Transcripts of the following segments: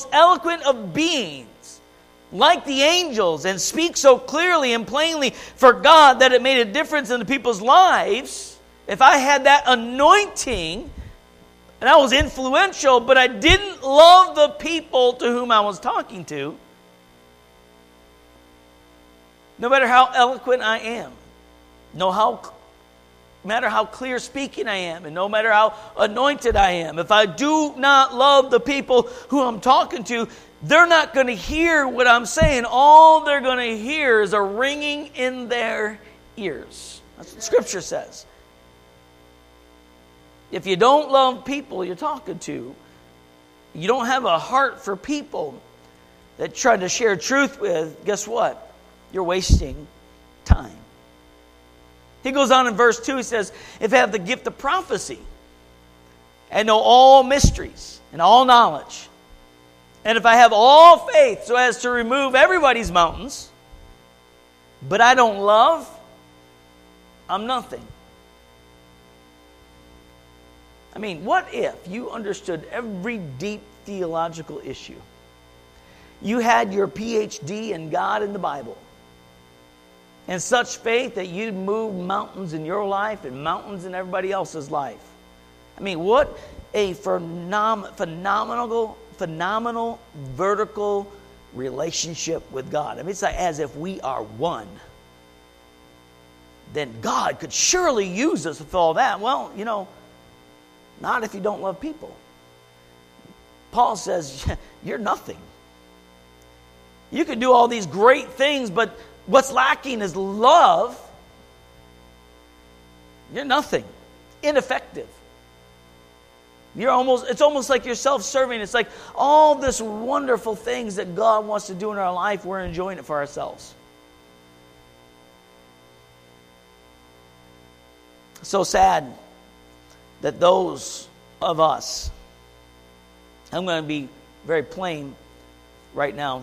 most eloquent of beings, like the angels, and speak so clearly and plainly for God that it made a difference in the people's lives, if I had that anointing and I was influential, but I didn't love the people to whom I was talking to, no matter how eloquent I am, no how matter how clear speaking I am, and no matter how anointed I am, if I do not love the people who I'm talking to, they're not going to hear what I'm saying. All they're going to hear is a ringing in their ears. That's what Scripture says. If you don't love people you're talking to, you don't have a heart for people that try to share truth with, guess what? You're wasting time. He goes on in verse 2, he says, If I have the gift of prophecy and know all mysteries and all knowledge, and if I have all faith so as to remove everybody's mountains, but I don't love, I'm nothing. I mean, what if you understood every deep theological issue? You had your PhD in God and the Bible and such faith that you'd move mountains in your life and mountains in everybody else's life. I mean, what a phenom- phenomenal, phenomenal vertical relationship with God. I mean, it's like as if we are one. Then God could surely use us with all that. Well, you know, not if you don't love people. Paul says, You're nothing. You can do all these great things, but what's lacking is love, you're nothing, ineffective. You're almost, it's almost like you're self serving. It's like all this wonderful things that God wants to do in our life, we're enjoying it for ourselves. So sad that those of us, I'm going to be very plain right now,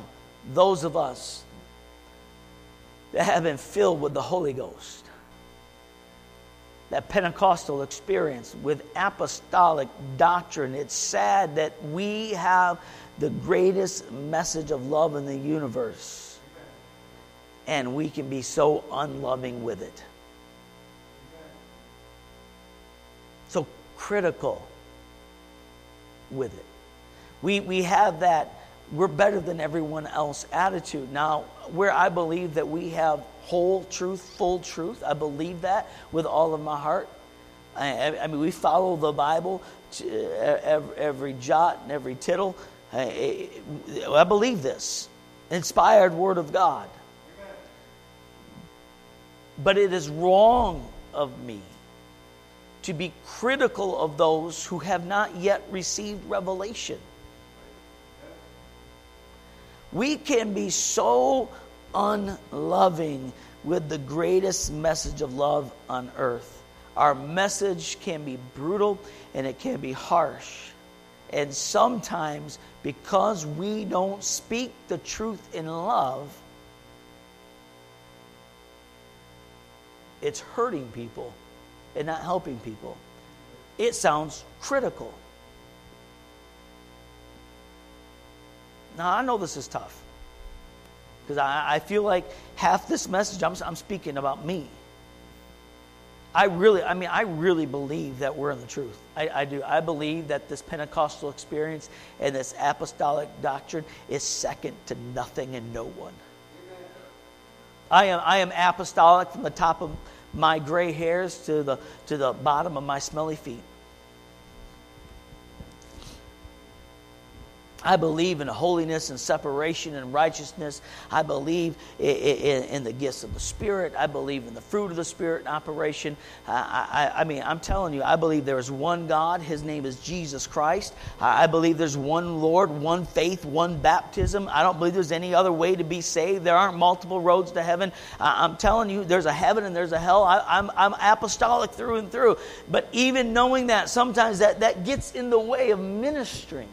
those of us that have been filled with the Holy Ghost. That Pentecostal experience with apostolic doctrine. It's sad that we have the greatest message of love in the universe, and we can be so unloving with it. So critical with it. We, we have that we're better than everyone else attitude. Now, where I believe that we have whole truth, full truth, I believe that with all of my heart. I, I mean, we follow the Bible, every, every jot and every tittle. I, I believe this inspired Word of God. But it is wrong of me to be critical of those who have not yet received revelation. We can be so unloving with the greatest message of love on earth. Our message can be brutal and it can be harsh. And sometimes, because we don't speak the truth in love, it's hurting people and not helping people. It sounds critical. Now, I know this is tough because I, I, feel like half this message I'm, I'm speaking about me. I really, I mean, I really believe that we're in the truth. I, I, do. I believe that this Pentecostal experience and this apostolic doctrine is second to nothing and no one. I am, I am apostolic from the top of my gray hairs to the, to the bottom of my smelly feet. I believe in holiness and separation and righteousness. I believe in, the gifts of the Spirit. I believe in the fruit of the Spirit in operation. I, mean, I'm telling you, I believe there is one God. His name is Jesus Christ. I believe there's one Lord, one faith, one baptism. I don't believe there's any other way to be saved. There aren't multiple roads to heaven. I'm telling you, there's a heaven and there's a hell. I, I'm, I'm apostolic through and through. But even knowing that, sometimes that, that gets in the way of ministering.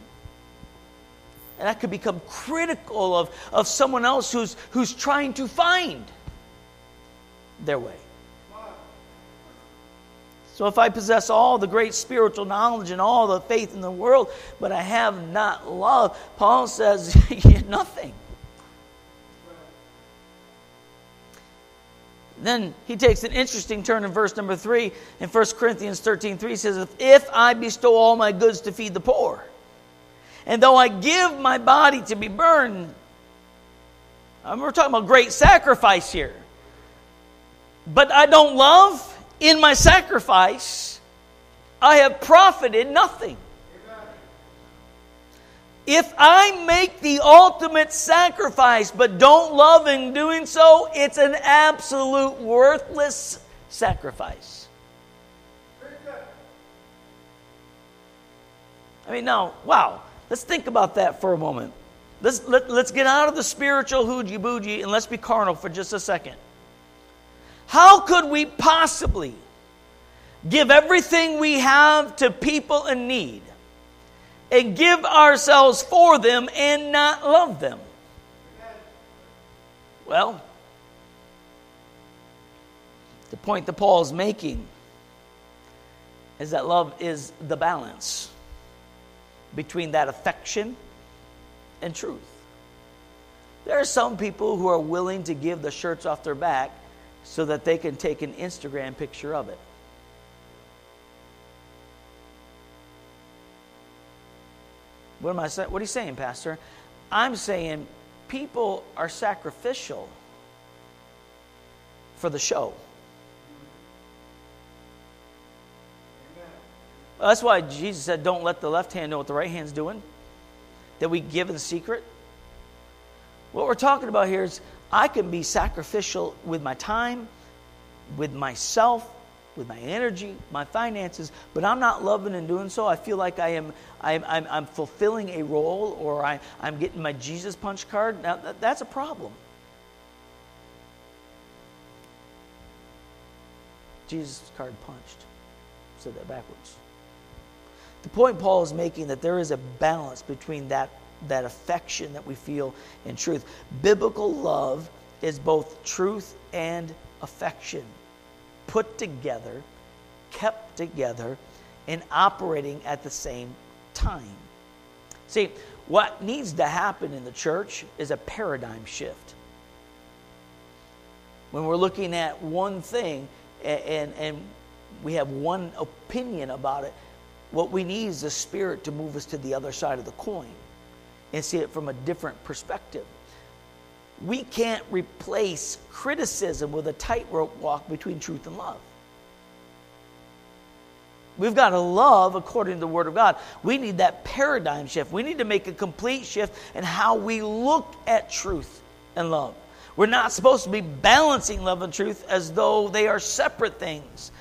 And I could become critical of, of someone else who's, who's trying to find their way. So if I possess all the great spiritual knowledge and all the faith in the world, but I have not love, Paul says, you're nothing. Then he takes an interesting turn in verse number three. In 1 Corinthians 13 3 says, If I bestow all my goods to feed the poor, and though I give my body to be burned, um, we're talking about great sacrifice here, but I don't love in my sacrifice, I have profited nothing. If I make the ultimate sacrifice but don't love in doing so, it's an absolute worthless sacrifice. I mean, now, wow, let's think about that for a moment. Let's, let, let us get out of the spiritual hoogie boogie and let's be carnal for just a second. How could we possibly give everything we have to people in need and give ourselves for them and not love them? Well, the point that Paul is making is that love is the balance between that affection and truth. There are some people who are willing to give the shirts off their back so that they can take an Instagram picture of it. What am I saying? What are you saying, Pastor? I'm saying people are sacrificial for the show. That's why Jesus said, Don't let the left hand know what the right hand's doing, that we give in secret. What we're talking about here is I can be sacrificial with my time, with myself, with my energy, my finances, but I'm not loving and doing so. I feel like I am I'm, I'm, I'm fulfilling a role or I, I'm getting my Jesus punch card. Now, that, that's a problem. Jesus card punched. Said that backwards. The point Paul is making that there is a balance between that that affection that we feel in truth. Biblical love is both truth and affection put together, kept together, and operating at the same time. See, what needs to happen in the church is a paradigm shift. When we're looking at one thing and, and, and we have one opinion about it, what we need is the Spirit to move us to the other side of the coin and see it from a different perspective. We can't replace criticism with a tightrope walk between truth and love. We've got to love according to the Word of God. We need that paradigm shift. We need to make a complete shift in how we look at truth and love. We're not supposed to be balancing love and truth as though they are separate things.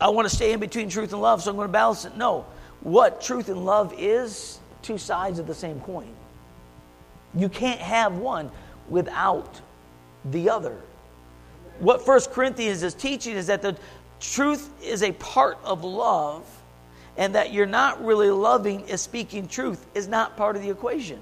I want to stay in between truth and love, so I'm going to balance it. No what truth and love is two sides of the same coin. You can't have one without the other. What First Corinthians is teaching is that the truth is a part of love, and that you're not really loving is speaking truth is not part of the equation.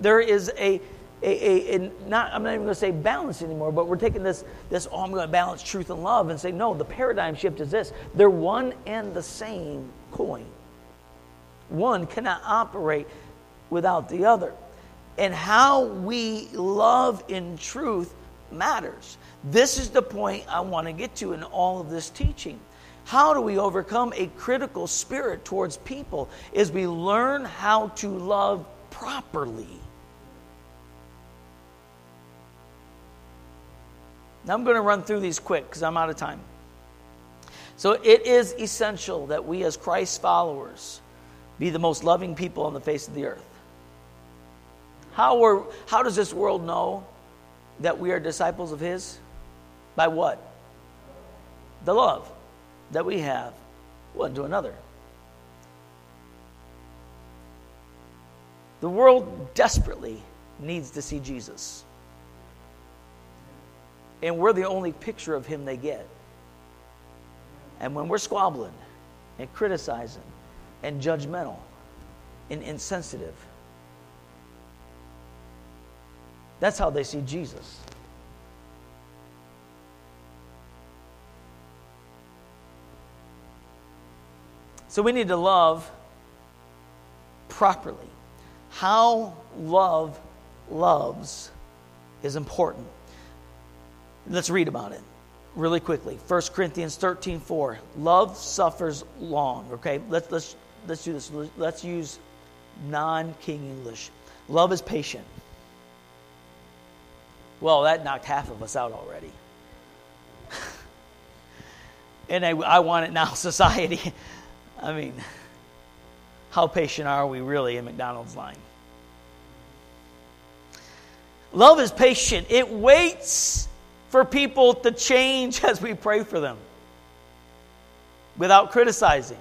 There is a a, a, a, not, I'm not even going to say balance anymore, but we're taking this, this, oh, I'm going to balance truth and love and say, no, the paradigm shift is this. They're one and the same coin. One cannot operate without the other. And how we love in truth matters. This is the point I want to get to in all of this teaching. How do we overcome a critical spirit towards people? Is we learn how to love properly. Now I'm going to run through these quick because I'm out of time. So it is essential that we, as Christ followers, be the most loving people on the face of the earth. How, are, how does this world know that we are disciples of His? By what? The love that we have one to another. The world desperately needs to see Jesus and we're the only picture of him they get. And when we're squabbling and criticizing and judgmental and insensitive, that's how they see Jesus. So we need to love properly. How love loves is important. Let's read about it really quickly. 1 Corinthians 13 4. Love suffers long. Okay, let's, let's, let's do this. Let's use non King English. Love is patient. Well, that knocked half of us out already. and I, I want it now, society. I mean, how patient are we really in McDonald's line? Love is patient, it waits for people to change as we pray for them without criticizing.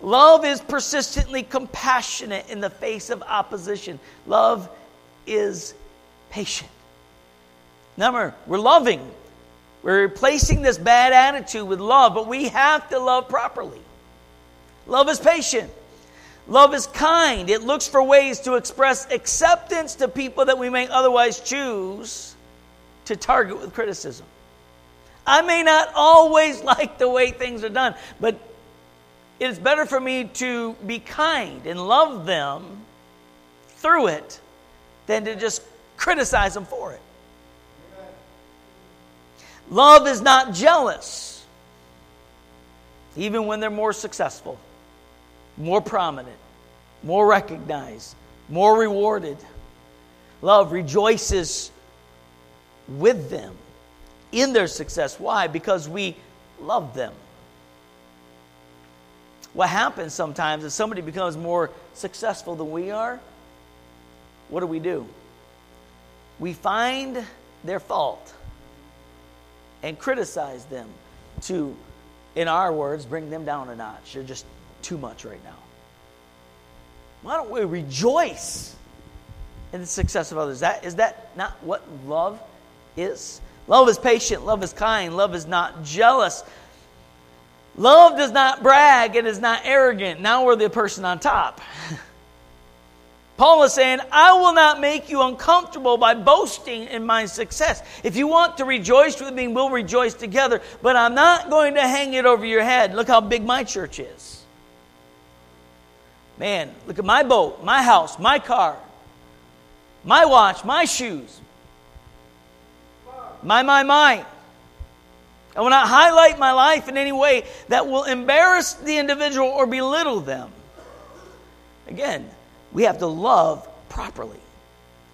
Love is persistently compassionate in the face of opposition. Love is patient. Number, we're loving. We're replacing this bad attitude with love, but we have to love properly. Love is patient. Love is kind. It looks for ways to express acceptance to people that we may otherwise choose to target with criticism. I may not always like the way things are done, but it's better for me to be kind and love them through it than to just criticize them for it. Love is not jealous, even when they're more successful, more prominent, more recognized, more rewarded. Love rejoices with them in their success. Why? Because we love them. What happens sometimes is somebody becomes more successful than we are. What do we do? We find their fault and criticize them to, in our words, bring them down a notch. They're just too much right now. Why don't we rejoice in the success of others? That, is that not what love is. Love is patient, love is kind, love is not jealous. Love does not brag, and is not arrogant. Now we're the person on top. Paul is saying, I will not make you uncomfortable by boasting in my success. If you want to rejoice with me, we'll rejoice together, but I'm not going to hang it over your head. Look how big my church is. Man, look at my boat, my house, my car, my watch, my shoes, my, my, my. I will not highlight my life in any way that will embarrass the individual or belittle them. Again, we have to love properly.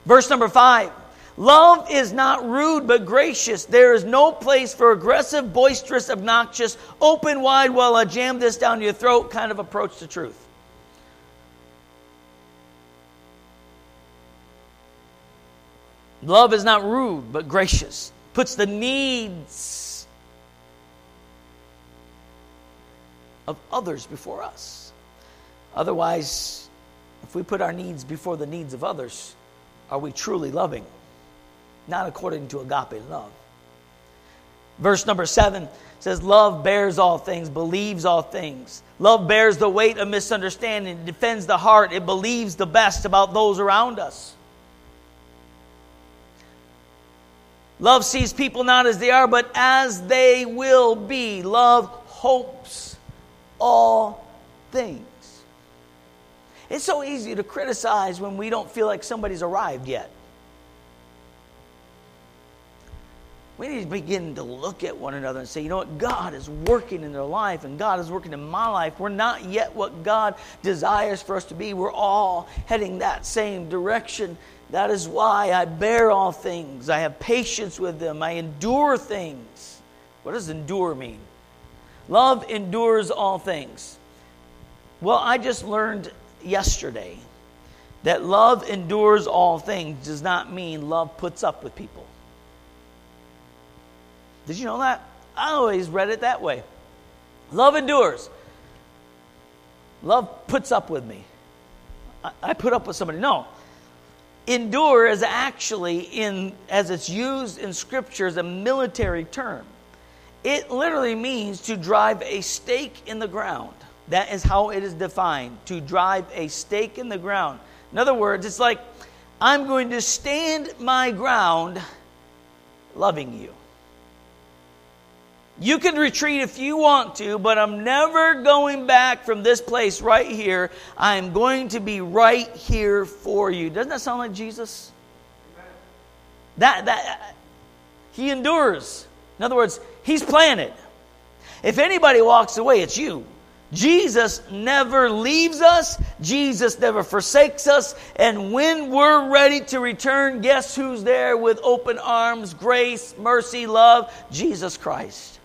Verse number five Love is not rude but gracious. There is no place for aggressive, boisterous, obnoxious, open wide while I jam this down your throat kind of approach to truth. Love is not rude but gracious puts the needs of others before us. Otherwise, if we put our needs before the needs of others, are we truly loving? Not according to agape love. Verse number seven says, Love bears all things, believes all things. Love bears the weight of misunderstanding, defends the heart, it believes the best about those around us. Love sees people not as they are, but as they will be. Love hopes all things. It's so easy to criticize when we don't feel like somebody's arrived yet. We need to begin to look at one another and say, you know what? God is working in their life and God is working in my life. We're not yet what God desires for us to be. We're all heading that same direction. That is why I bear all things. I have patience with them. I endure things. What does endure mean? Love endures all things. Well, I just learned yesterday that love endures all things does not mean love puts up with people. Did you know that? I always read it that way. Love endures. Love puts up with me. I, I put up with somebody. No endure is actually in as it's used in scripture as a military term. It literally means to drive a stake in the ground. That is how it is defined to drive a stake in the ground. In other words it's like i'm going to stand my ground loving you You can retreat if you want to, but I'm never going back from this place right here. I am going to be right here for you. Doesn't that sound like Jesus? That that he endures. In other words, he's planted. If anybody walks away, it's you. Jesus never leaves us, Jesus never forsakes us, and when we're ready to return, guess who's there with open arms, grace, mercy, love? Jesus Christ.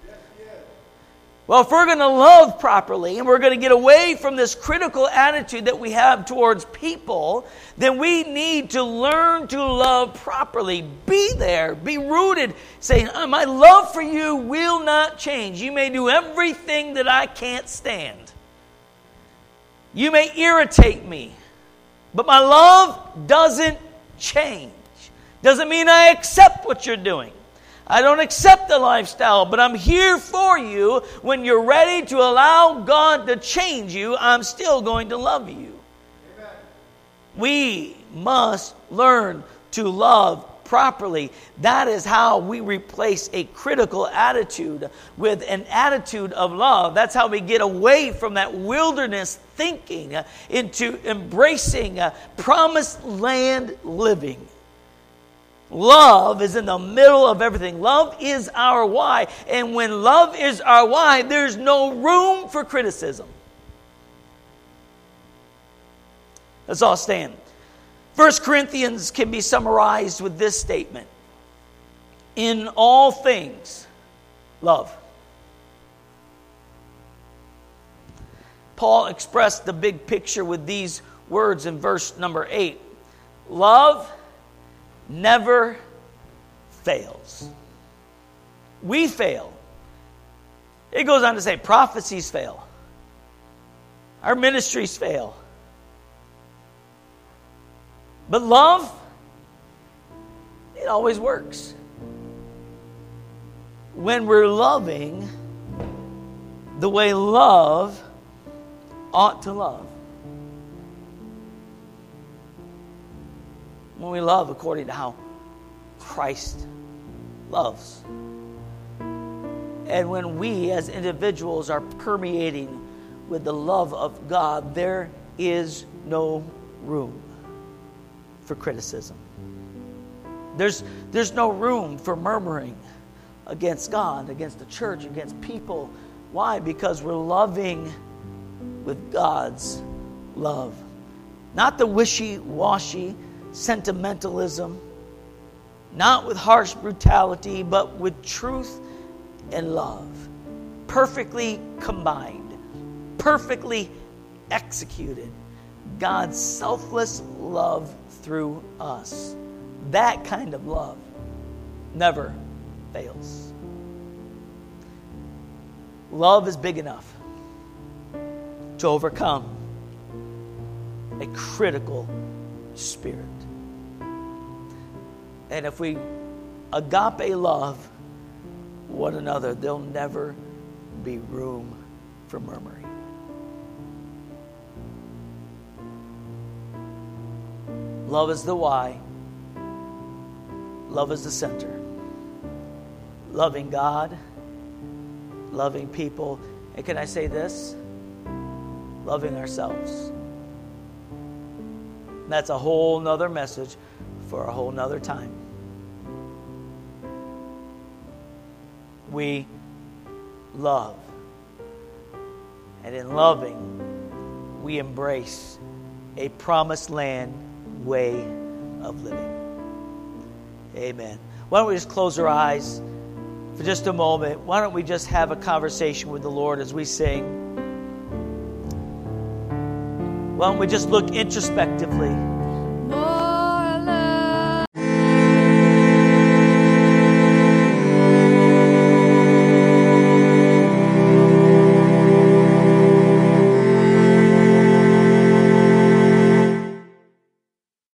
Well, if we're going to love properly and we're going to get away from this critical attitude that we have towards people, then we need to learn to love properly. Be there, be rooted, saying, uh, My love for you will not change. You may do everything that I can't stand. You may irritate me, but my love doesn't change. Doesn't mean I accept what you're doing. I don't accept the lifestyle, but I'm here for you. When you're ready to allow God to change you, I'm still going to love you. Amen. We must learn to love properly. That is how we replace a critical attitude with an attitude of love. That's how we get away from that wilderness thinking into embracing a promised land living. Love is in the middle of everything. Love is our why. And when love is our why, there's no room for criticism. Let's all stand. First Corinthians can be summarized with this statement In all things, love. Paul expressed the big picture with these words in verse number 8 Love never fails. We fail. It goes on to say prophecies fail, our ministries fail. But love, it always works. When we're loving the way love ought to love. When we love according to how Christ loves. And when we as individuals are permeating with the love of God, there is no room for criticism. There's, there's no room for murmuring against God, against the church, against people. Why? Because we're loving with God's love. Not the wishy washy, sentimentalism, not with harsh brutality, but with truth and love. Perfectly combined, perfectly executed. God's selfless love through us. That kind of love never fails. Love is big enough to overcome a critical spirit. And if we agape love one another, there'll never be room for murmuring. Love is the why. Love is the center. Loving God, loving people, and can I say this? Loving ourselves. That's a whole nother message for a whole nother time. We love. And in loving, we embrace a promised land way of living. Amen. Why don't we just close our eyes for just a moment? Why don't we just have a conversation with the Lord as we sing? Why don't we just look introspectively?